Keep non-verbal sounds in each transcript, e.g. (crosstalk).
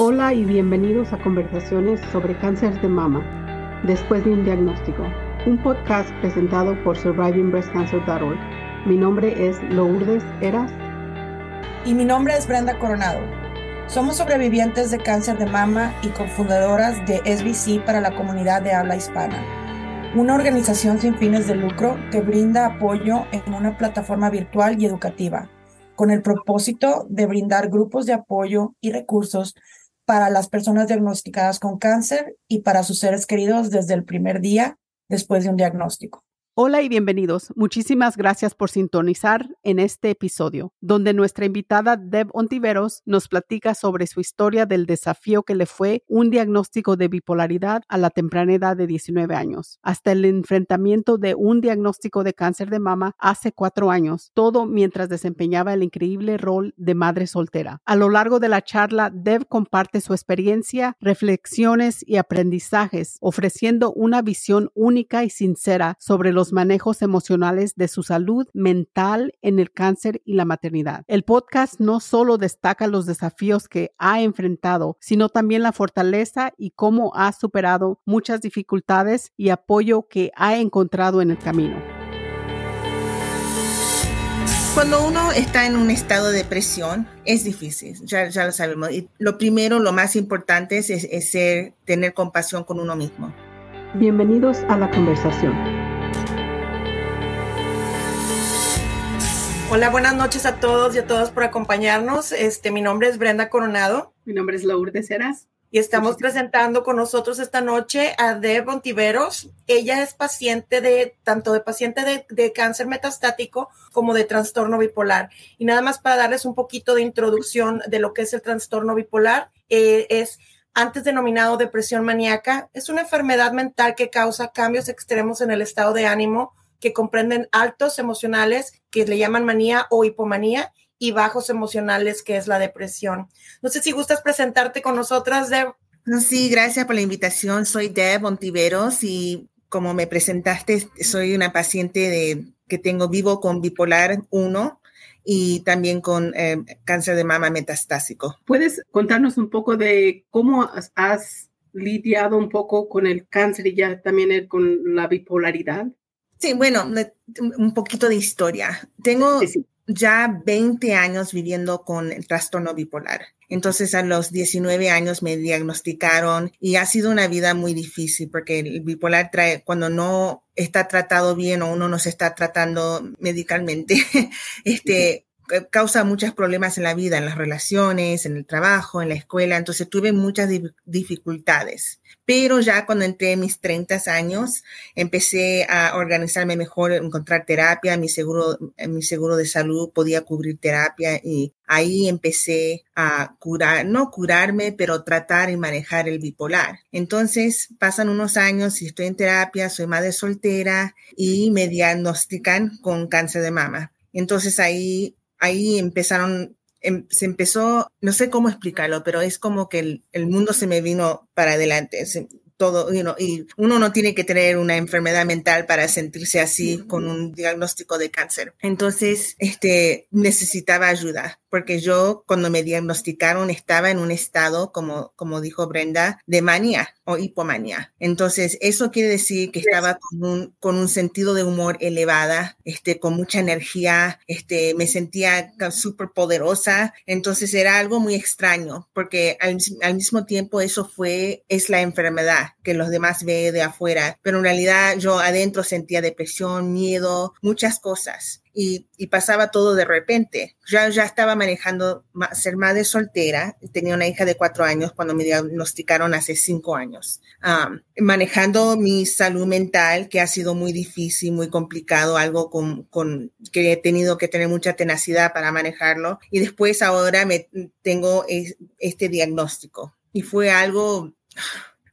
Hola y bienvenidos a conversaciones sobre cáncer de mama después de un diagnóstico, un podcast presentado por survivingbreastcancer.org. Mi nombre es Lourdes Eras. Y mi nombre es Brenda Coronado. Somos sobrevivientes de cáncer de mama y cofundadoras de SBC para la comunidad de habla hispana, una organización sin fines de lucro que brinda apoyo en una plataforma virtual y educativa, con el propósito de brindar grupos de apoyo y recursos para las personas diagnosticadas con cáncer y para sus seres queridos desde el primer día después de un diagnóstico. Hola y bienvenidos. Muchísimas gracias por sintonizar en este episodio, donde nuestra invitada Deb Ontiveros nos platica sobre su historia del desafío que le fue un diagnóstico de bipolaridad a la temprana edad de 19 años, hasta el enfrentamiento de un diagnóstico de cáncer de mama hace cuatro años, todo mientras desempeñaba el increíble rol de madre soltera. A lo largo de la charla, Deb comparte su experiencia, reflexiones y aprendizajes, ofreciendo una visión única y sincera sobre los manejos emocionales de su salud mental en el cáncer y la maternidad. El podcast no solo destaca los desafíos que ha enfrentado, sino también la fortaleza y cómo ha superado muchas dificultades y apoyo que ha encontrado en el camino. Cuando uno está en un estado de depresión, es difícil, ya, ya lo sabemos. Y lo primero, lo más importante es, es ser, tener compasión con uno mismo. Bienvenidos a la conversación. Hola, buenas noches a todos y a todas por acompañarnos. Este, mi nombre es Brenda Coronado. Mi nombre es Lourdes Heras. Y estamos presentando con nosotros esta noche a Deb Ontiveros. Ella es paciente de, tanto de paciente de, cáncer metastático como de trastorno bipolar. Y nada más para darles un poquito de introducción de lo que es el trastorno bipolar, eh, es antes denominado depresión maníaca. Es una enfermedad mental que causa cambios extremos en el estado de ánimo, que comprenden altos emocionales, que le llaman manía o hipomanía, y bajos emocionales, que es la depresión. No sé si gustas presentarte con nosotras, Deb. Sí, gracias por la invitación. Soy Deb Ontiveros y como me presentaste, soy una paciente de, que tengo vivo con bipolar 1 y también con eh, cáncer de mama metastásico. ¿Puedes contarnos un poco de cómo has lidiado un poco con el cáncer y ya también con la bipolaridad? Sí, bueno, un poquito de historia. Tengo ya 20 años viviendo con el trastorno bipolar. Entonces a los 19 años me diagnosticaron y ha sido una vida muy difícil porque el bipolar trae, cuando no está tratado bien o uno no se está tratando medicalmente, (laughs) este, causa muchos problemas en la vida, en las relaciones, en el trabajo, en la escuela. Entonces tuve muchas dificultades. Pero ya cuando entré en mis 30 años, empecé a organizarme mejor, encontrar terapia. Mi seguro, mi seguro de salud podía cubrir terapia y ahí empecé a curar, no curarme, pero tratar y manejar el bipolar. Entonces pasan unos años y estoy en terapia, soy madre soltera y me diagnostican con cáncer de mama. Entonces ahí ahí empezaron, em, se empezó, no sé cómo explicarlo, pero es como que el, el mundo se me vino para adelante todo, y uno no tiene que tener una enfermedad mental para sentirse así con un diagnóstico de cáncer. Entonces, este, necesitaba ayuda, porque yo cuando me diagnosticaron estaba en un estado, como, como dijo Brenda, de manía o hipomanía. Entonces, eso quiere decir que estaba con un, con un sentido de humor elevada, este, con mucha energía, este, me sentía súper poderosa. Entonces, era algo muy extraño, porque al, al mismo tiempo eso fue, es la enfermedad que los demás ve de afuera, pero en realidad yo adentro sentía depresión, miedo, muchas cosas. Y, pasaba todo de repente. Ya, ya estaba manejando ser madre soltera, tenía una hija de cuatro años cuando me diagnosticaron hace cinco años. manejando mi salud mental, que ha sido muy difícil, muy complicado, algo con, con, que he tenido que tener mucha tenacidad para manejarlo. Y después ahora me tengo este diagnóstico. Y fue algo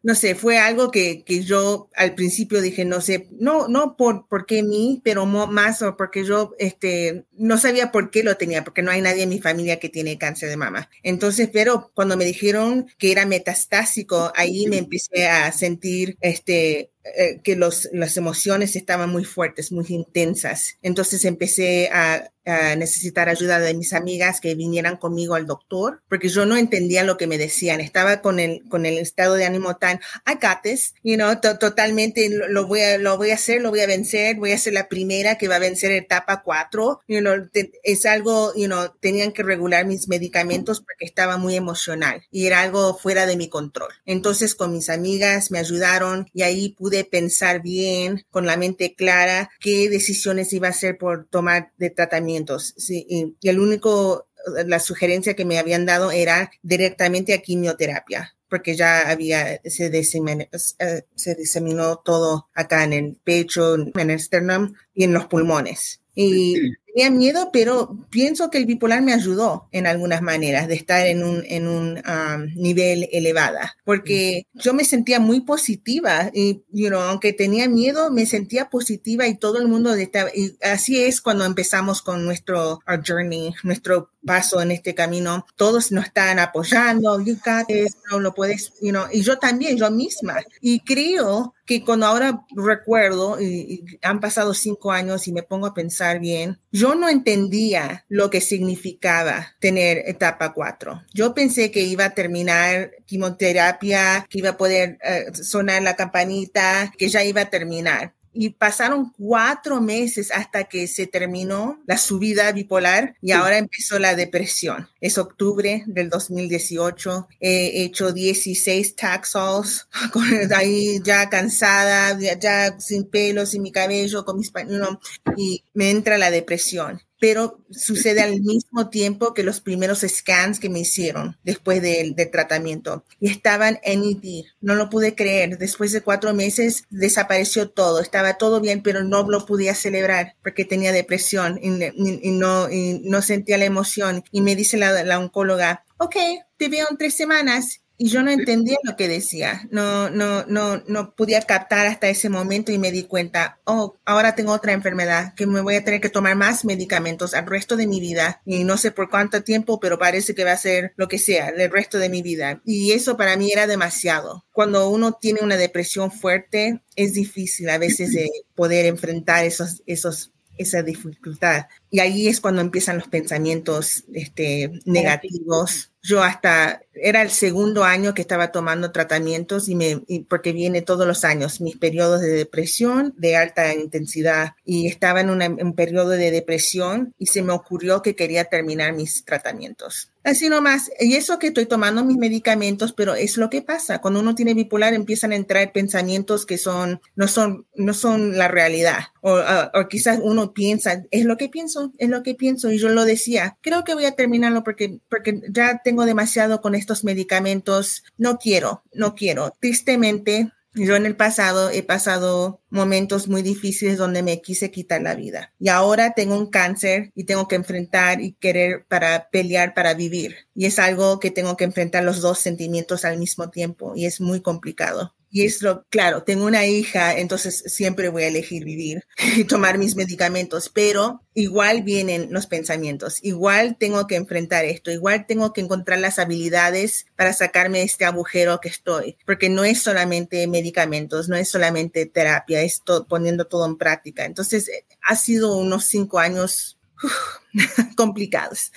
no sé, fue algo que, que, yo al principio dije, no sé, no, no por, por qué mí, pero más o porque yo este, no sabía por qué lo tenía, porque no hay nadie en mi familia que tiene cáncer de mama. Entonces, pero cuando me dijeron que era metastásico, ahí me empecé a sentir este, eh, que los, las emociones estaban muy fuertes, muy intensas. Entonces empecé a, necesitar ayuda de mis amigas que vinieran conmigo al doctor, porque yo no entendía lo que me decían. Estaba con el, con el estado de ánimo tan, I got this, you know, totalmente lo, voy a, lo voy a hacer, lo voy a vencer, voy a ser la primera que va a vencer etapa 4. You know, es algo, you know, tenían que regular mis medicamentos porque estaba muy emocional y era algo fuera de mi control. Entonces con mis amigas me ayudaron y ahí pude pensar bien, con la mente clara, qué decisiones iba a hacer por tomar de tratamientos. Sí, y, el único, la sugerencia que me habían dado era directamente a quimioterapia porque ya había, se diseminó, eh, se diseminó todo acá en el pecho, en el sternum y en los pulmones. Y tenía miedo, pero pienso que el bipolar me ayudó en algunas maneras de estar en un, en un um, nivel elevada, porque yo me sentía muy positiva y, you know, aunque tenía miedo, me sentía positiva y todo el mundo estaba, y así es cuando empezamos con nuestro our journey, nuestro paso en este camino, todos nos están apoyando, you got this, no lo puedes, you know, y yo también, yo misma. Y creo que cuando ahora recuerdo, y, han pasado cinco años y me pongo a pensar bien, yo no entendía lo que significaba tener etapa cuatro. Yo pensé que iba a terminar quimioterapia, que iba a poder eh, sonar la campanita, que ya iba a terminar y pasaron cuatro meses hasta que se terminó la subida bipolar y ahora empezó la depresión. Es octubre del 2018. He hecho 16 taxols, (laughs) ahí ya cansada, ya, sin pelo, sin mi cabello, con mis pañuelos, y me entra la depresión pero sucede al mismo tiempo que los primeros scans que me hicieron después del, tratamiento. Y estaban en ED. No lo pude creer. Después de cuatro meses desapareció todo. Estaba todo bien, pero no lo podía celebrar porque tenía depresión y, no, sentía la emoción. Y me dice la, la oncóloga, ok, te veo en tres semanas y yo no entendía lo que decía, no, no, no, no podía captar hasta ese momento y me di cuenta, oh, ahora tengo otra enfermedad, que me voy a tener que tomar más medicamentos al resto de mi vida y no sé por cuánto tiempo, pero parece que va a ser lo que sea el resto de mi vida. Y eso para mí era demasiado. Cuando uno tiene una depresión fuerte, es difícil a veces de poder enfrentar esos, esos esa dificultad. Y ahí es cuando empiezan los pensamientos este, negativos yo hasta, era el segundo año que estaba tomando tratamientos y me, porque viene todos los años, mis periodos de depresión de alta intensidad y estaba en un periodo de depresión y se me ocurrió que quería terminar mis tratamientos. Así nomás, y eso que estoy tomando mis medicamentos, pero es lo que pasa. Cuando uno tiene bipolar empiezan a entrar pensamientos que son, no son, no son la realidad. O, o quizás uno piensa, es lo que pienso, es lo que pienso. Y yo lo decía, creo que voy a terminarlo porque, porque ya tengo demasiado con estos medicamentos, no quiero, no quiero. Tristemente, yo en el pasado he pasado momentos muy difíciles donde me quise quitar la vida. Y ahora tengo un cáncer y tengo que enfrentar y querer para pelear para vivir. Y es algo que tengo que enfrentar los dos sentimientos al mismo tiempo y es muy complicado. Y es lo, claro, tengo una hija, entonces siempre voy a elegir vivir (laughs) y tomar mis medicamentos, pero igual vienen los pensamientos, igual tengo que enfrentar esto, igual tengo que encontrar las habilidades para sacarme de este agujero que estoy, porque no es solamente medicamentos, no es solamente terapia, es poniendo todo en práctica. Entonces, eh, ha sido unos cinco años (laughs) complicados.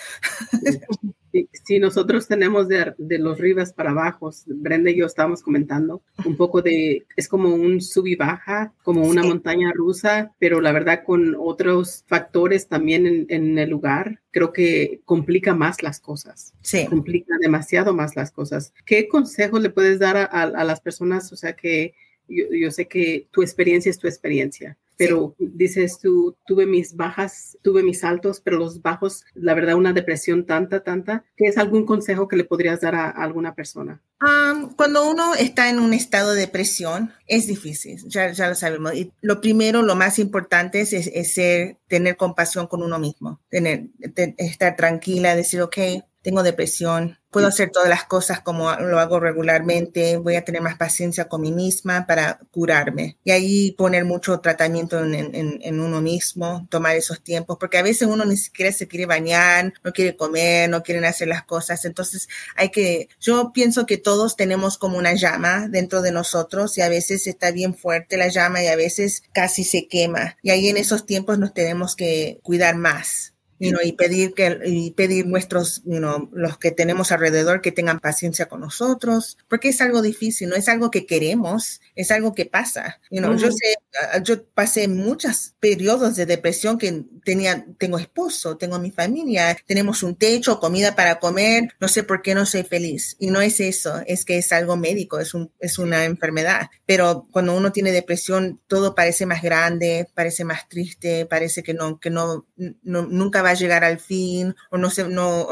Sí, nosotros tenemos de, los Rivas para abajo, Brenda y yo estábamos comentando un poco de, es como un sub y baja, como una montaña rusa, pero la verdad con otros factores también en, el lugar, creo que complica más las cosas. Sí. Complica demasiado más las cosas. ¿Qué consejo le puedes dar a, las personas? O sea, que yo sé que tu experiencia es tu experiencia pero dices tú, tuve mis bajas, tuve mis altos, pero los bajos, la verdad, una depresión tanta, tanta, ¿qué es algún consejo que le podrías dar a, alguna persona? cuando uno está en un estado de depresión, es difícil, ya, ya lo sabemos. Y lo primero, lo más importante es, es, ser, tener compasión con uno mismo, tener, estar tranquila, decir, ok, tengo depresión, puedo hacer todas las cosas como lo hago regularmente, voy a tener más paciencia con mí misma para curarme. Y ahí poner mucho tratamiento en, en, en uno mismo, tomar esos tiempos, porque a veces uno ni siquiera se quiere bañar, no quiere comer, no quieren hacer las cosas. Entonces hay que, yo pienso que todos tenemos como una llama dentro de nosotros y a veces está bien fuerte la llama y a veces casi se quema. Y ahí en esos tiempos nos tenemos que cuidar más y pedir que y pedir nuestros los que tenemos alrededor que tengan paciencia con nosotros porque es algo difícil no es algo que queremos es algo que pasa yo sé yo pasé muchos periodos de depresión que tenía tengo esposo tengo mi familia tenemos un techo comida para comer no sé por qué no soy feliz. Y no es eso es que es algo médico es un es una enfermedad. Pero cuando uno tiene depresión todo parece más grande parece más triste parece que no que no, no nunca va a llegar al fin o no sé, no,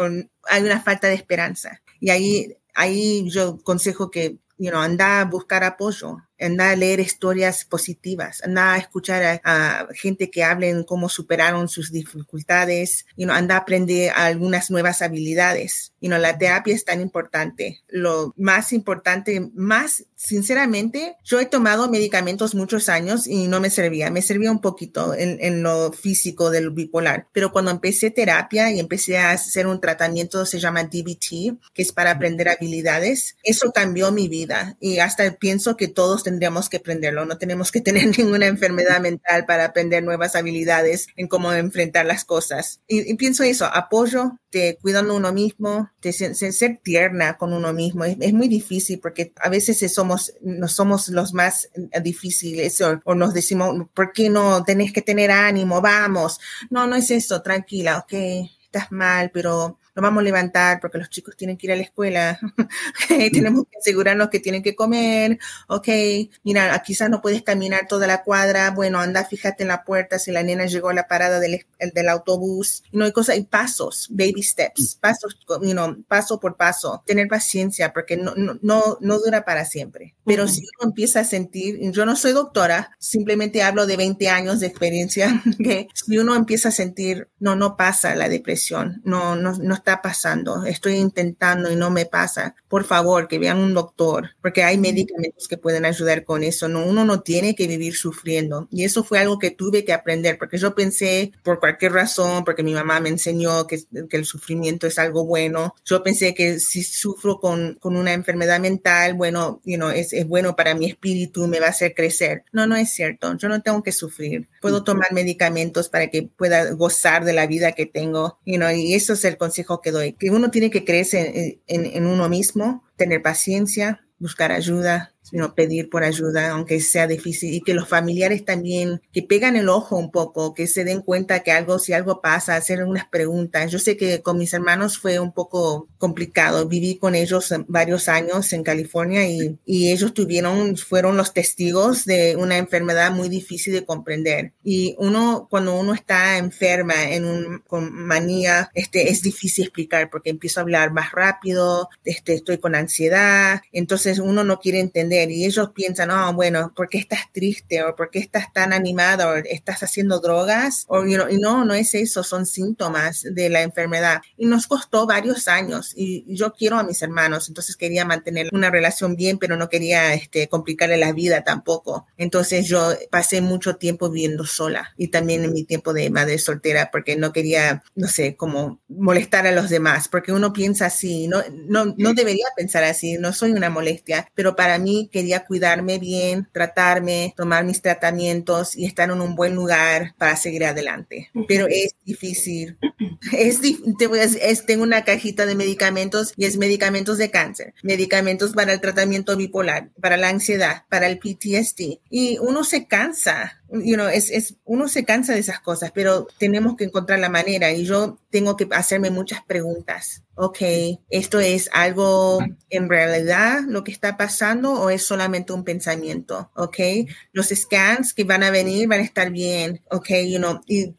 hay una falta de esperanza. Y ahí, ahí yo consejo que, you know, anda a buscar apoyo, anda a leer historias positivas, anda a escuchar a, gente que hablen cómo superaron sus dificultades, you know, anda a aprender algunas nuevas habilidades. You know, la terapia es tan importante. Lo más importante, más sinceramente, yo he tomado medicamentos muchos años y no me servía. Me servía un poquito en, en lo físico del bipolar. Pero cuando empecé terapia y empecé a hacer un tratamiento, se llama DBT, que es para aprender habilidades, eso cambió mi vida. Y hasta pienso que todos tendríamos que aprenderlo. No tenemos que tener (laughs) ninguna enfermedad mental para aprender nuevas habilidades en cómo enfrentar las cosas. Y, pienso eso, apoyo, de cuidando uno mismo, de ser, tierna con uno mismo. Es, muy difícil porque a veces somos, no somos los más difíciles o, o, nos decimos, ¿por qué no tenés que tener ánimo? Vamos. No, no es eso, tranquila, ok, estás mal, pero nos vamos a levantar porque los chicos tienen que ir a la escuela, (laughs) tenemos que asegurarnos que tienen que comer, ok, mira, quizás no puedes caminar toda la cuadra, bueno, anda, fíjate en la puerta si la nena llegó a la parada del, del autobús, no hay cosas, hay pasos, baby steps, pasos, you know, paso por paso, tener paciencia porque no, no, no, no dura para siempre, pero si uno empieza a sentir, yo no soy doctora, simplemente hablo de 20 años de experiencia, (laughs) que si uno empieza a sentir, no, no pasa la depresión, no, no, no está pasando, estoy intentando y no me pasa, por favor, que vean un doctor, porque hay medicamentos que pueden ayudar con eso. No, uno no tiene que vivir sufriendo. Y eso fue algo que tuve que aprender, porque yo pensé, por cualquier razón, porque mi mamá me enseñó que, que el sufrimiento es algo bueno, yo pensé que si sufro con, con una enfermedad mental, bueno, you know, es, es bueno para mi espíritu, me va a hacer crecer. No, no es cierto. Yo no tengo que sufrir. Puedo tomar medicamentos para que pueda gozar de la vida que tengo, you know, y eso es el consejo que doy, que uno tiene que creerse en uno mismo, tener paciencia, buscar ayuda, sino pedir por ayuda, aunque sea difícil, y que los familiares también, que pegan el ojo un poco, que se den cuenta que algo, si algo pasa, hacer unas preguntas. Yo sé que con mis hermanos fue un poco complicado, viví con ellos varios años en California y, y ellos tuvieron, fueron los testigos de una enfermedad muy difícil de comprender. Y uno, cuando uno está enferma en un, con manía, este, es difícil explicar porque empiezo a hablar más rápido, este, estoy con ansiedad, entonces uno no quiere entender y ellos piensan, oh, bueno, ¿por qué estás triste? ¿O por qué estás tan animado? ¿O estás haciendo drogas? O, y no, no es eso, son síntomas de la enfermedad. Y nos costó varios años y yo quiero a mis hermanos, entonces quería mantener una relación bien, pero no quería este, complicarle la vida tampoco. Entonces yo pasé mucho tiempo viviendo sola y también en mi tiempo de madre soltera porque no quería, no sé, como molestar a los demás, porque uno piensa así, no, no, no debería pensar así, no soy una molestia, pero para mí quería cuidarme bien, tratarme, tomar mis tratamientos y estar en un buen lugar para seguir adelante. Pero es difícil. (clears throat) Es, te voy a, es, tengo una cajita de medicamentos y es medicamentos de cáncer, medicamentos para el tratamiento bipolar, para la ansiedad, para el PTSD. Y uno se cansa you know, es, es, uno se cansa de esas cosas, pero tenemos que encontrar la manera y yo tengo que hacerme muchas preguntas. Ok, ¿esto es algo en realidad lo que está pasando o es solamente un pensamiento? Ok, los scans que van a venir van a estar bien. Ok, you know, y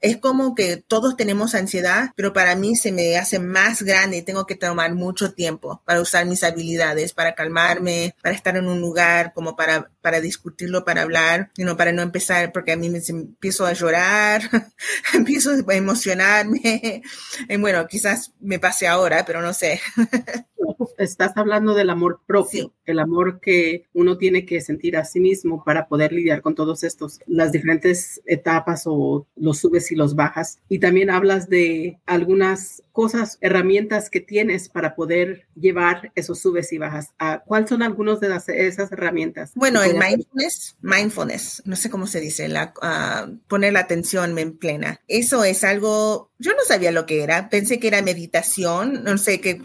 es como que todos tenemos ansiedad, pero para mí se me hace más grande y tengo que tomar mucho tiempo para usar mis habilidades, para calmarme, para estar en un lugar como para para discutirlo, para hablar, you para no empezar, porque a mí me empiezo a llorar, (laughs) empiezo a emocionarme. Y bueno, quizás me pase ahora, pero no sé. (laughs) Estás hablando del amor propio, el amor que uno tiene que sentir a sí mismo para poder lidiar con todos estos, las diferentes etapas o los subes y los bajas. Y también hablas de algunas cosas, herramientas que tienes para poder llevar esos subes y bajas. Ah, ¿Cuáles son algunas de esas herramientas? Bueno, el mindfulness, mindfulness, no sé cómo se dice, la, uh, poner la atención en plena. Eso es algo, yo no sabía lo que era, pensé que era meditación, no sé, que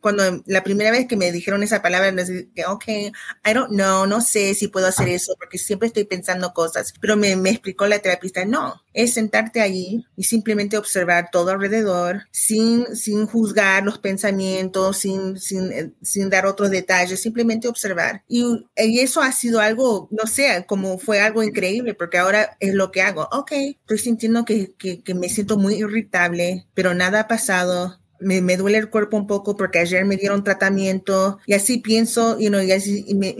cuando la primera vez que me dijeron esa palabra, me dije, ok, I don't know, no sé si puedo hacer eso, porque siempre estoy pensando cosas, pero me, me explicó la terapista, no, es sentarte allí y simplemente observar todo alrededor sin, sin juzgar los pensamientos, sin, sin, eh, sin dar otros detalles, simplemente observar. Y, y, eso ha sido algo, no sé, como fue algo increíble, porque ahora es lo que hago. Ok, estoy sintiendo que, que, que me siento muy irritable, pero nada ha pasado me, me, duele el cuerpo un poco porque ayer me dieron tratamiento y así pienso you know, y, así, me,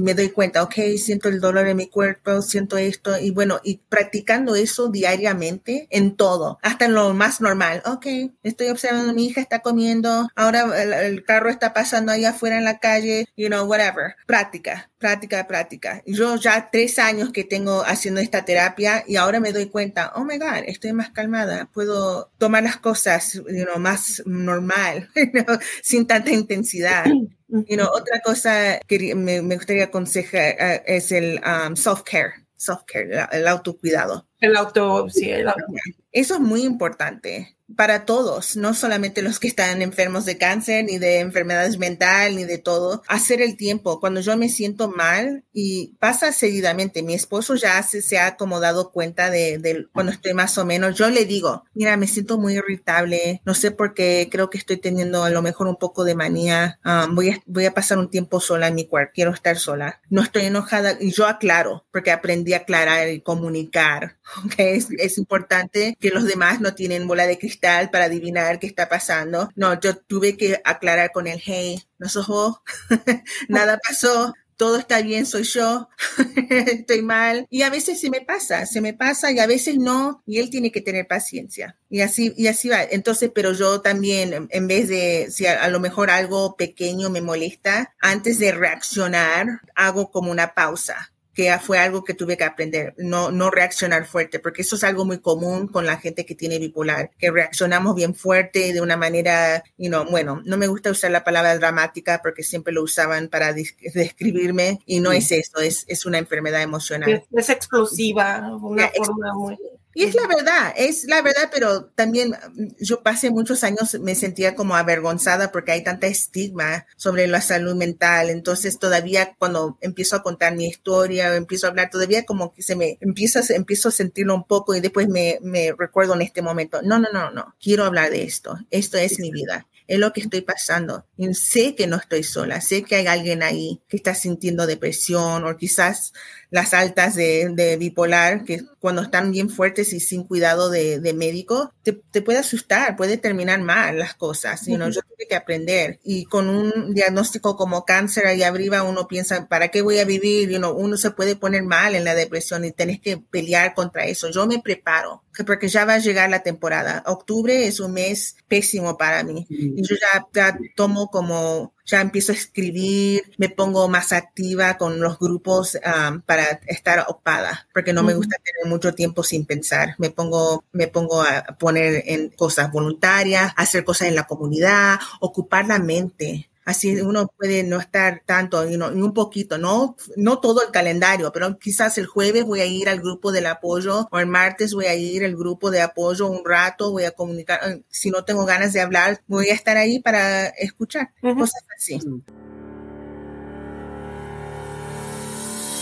me, doy cuenta, ok, siento el dolor en mi cuerpo, siento esto y bueno, y practicando eso diariamente en todo, hasta en lo más normal, ok, estoy observando, mi hija está comiendo, ahora el, carro está pasando ahí afuera en la calle, you know, whatever, práctica, práctica, práctica. Yo ya tres años que tengo haciendo esta terapia y ahora me doy cuenta, oh my God, estoy más calmada, puedo tomar las cosas you know, más normal, (laughs) sin tanta intensidad. (clears throat) You know, otra cosa que me, gustaría aconsejar uh, es el um, self-care, self-care, el autocuidado. El auto, sí, el auto. Eso es muy importante para todos, no solamente los que están enfermos de cáncer, ni de enfermedades mental, ni de todo. Hacer el tiempo. Cuando yo me siento mal y pasa seguidamente, mi esposo ya se, se ha como dado cuenta de, de, cuando estoy más o menos, yo le digo, mira, me siento muy irritable, no sé por qué, creo que estoy teniendo a lo mejor un poco de manía, um, voy, a, voy a pasar un tiempo sola en mi cuarto, quiero estar sola. No estoy enojada y yo aclaro, porque aprendí a aclarar y comunicar, (laughs) que es, es importante que los demás no tienen bola de cristal para adivinar qué está pasando. No, yo tuve que aclarar con él, hey, no sos vos, (laughs) nada pasó, todo está bien, soy yo, (laughs) estoy mal. Y a veces se me pasa, se me pasa y a veces no, y él tiene que tener paciencia. Y así, y así va. Entonces, pero yo también, en vez de, si a, a lo mejor algo pequeño me molesta, antes de reaccionar, hago como una pausa que fue algo que tuve que aprender, no, no reaccionar fuerte, porque eso es algo muy común con la gente que tiene bipolar, que reaccionamos bien fuerte de una manera, you know, bueno, no me gusta usar la palabra dramática porque siempre lo usaban para describirme y no es eso, es, es una enfermedad emocional. Es, es explosiva, una forma muy y es la verdad, es la verdad, pero también mm, yo pasé muchos años, me sentía como avergonzada porque hay tanta estigma sobre la salud mental. Entonces todavía cuando empiezo a contar mi historia, empiezo a hablar, todavía como que se me empieza, empiezo a sentirlo un poco y después me, me recuerdo en este momento, no, no, no, no, quiero hablar de esto. Esto es mi vida es lo que estoy pasando. Y sé que no estoy sola, sé que hay alguien ahí que está sintiendo depresión o quizás las altas de, de bipolar, que cuando están bien fuertes y sin cuidado de, de médico, te, te, puede asustar, puede terminar mal las cosas. You know, yo tuve que aprender. Y con un diagnóstico como cáncer ahí arriba, uno piensa, ¿para qué voy a vivir? You know, uno se puede poner mal en la depresión y tenés que pelear contra eso. Yo me preparo porque ya va a llegar la temporada. Octubre es un mes pésimo para mí. Y yo ya, ya tomo como ya empiezo a escribir, me pongo más activa con los grupos um, para estar ocupada, porque no me gusta tener mucho tiempo sin pensar. Me pongo, me pongo a poner en cosas voluntarias, hacer cosas en la comunidad, ocupar la mente. Así uno puede no estar tanto, y un poquito, no, no todo el calendario, pero quizás el jueves voy a ir al grupo del apoyo o el martes voy a ir al grupo de apoyo un rato, voy a comunicar, eh, si no tengo ganas de hablar, voy a estar ahí para escuchar, uh -huh. cosas así.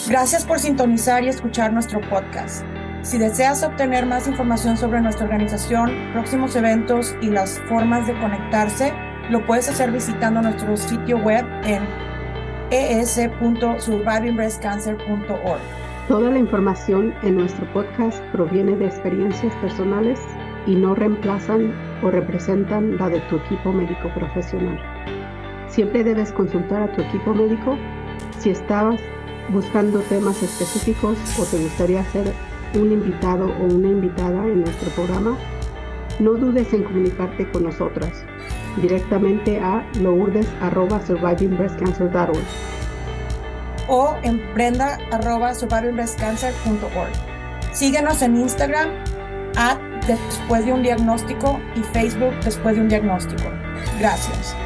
Gracias por sintonizar y escuchar nuestro podcast. Si deseas obtener más información sobre nuestra organización, próximos eventos y las formas de conectarse, lo puedes hacer visitando nuestro sitio web en es.survivingbreastcancer.org. Toda la información en nuestro podcast proviene de experiencias personales y no reemplazan o representan la de tu equipo médico profesional. Siempre debes consultar a tu equipo médico si estabas buscando temas específicos o te gustaría ser un invitado o una invitada en nuestro programa, no dudes en comunicarte con nosotras directamente a lourdes.survivingbreastcancer.org o en prenda.survivingbreastcancer.org. Síguenos en Instagram at después de un diagnóstico y Facebook después de un diagnóstico. Gracias.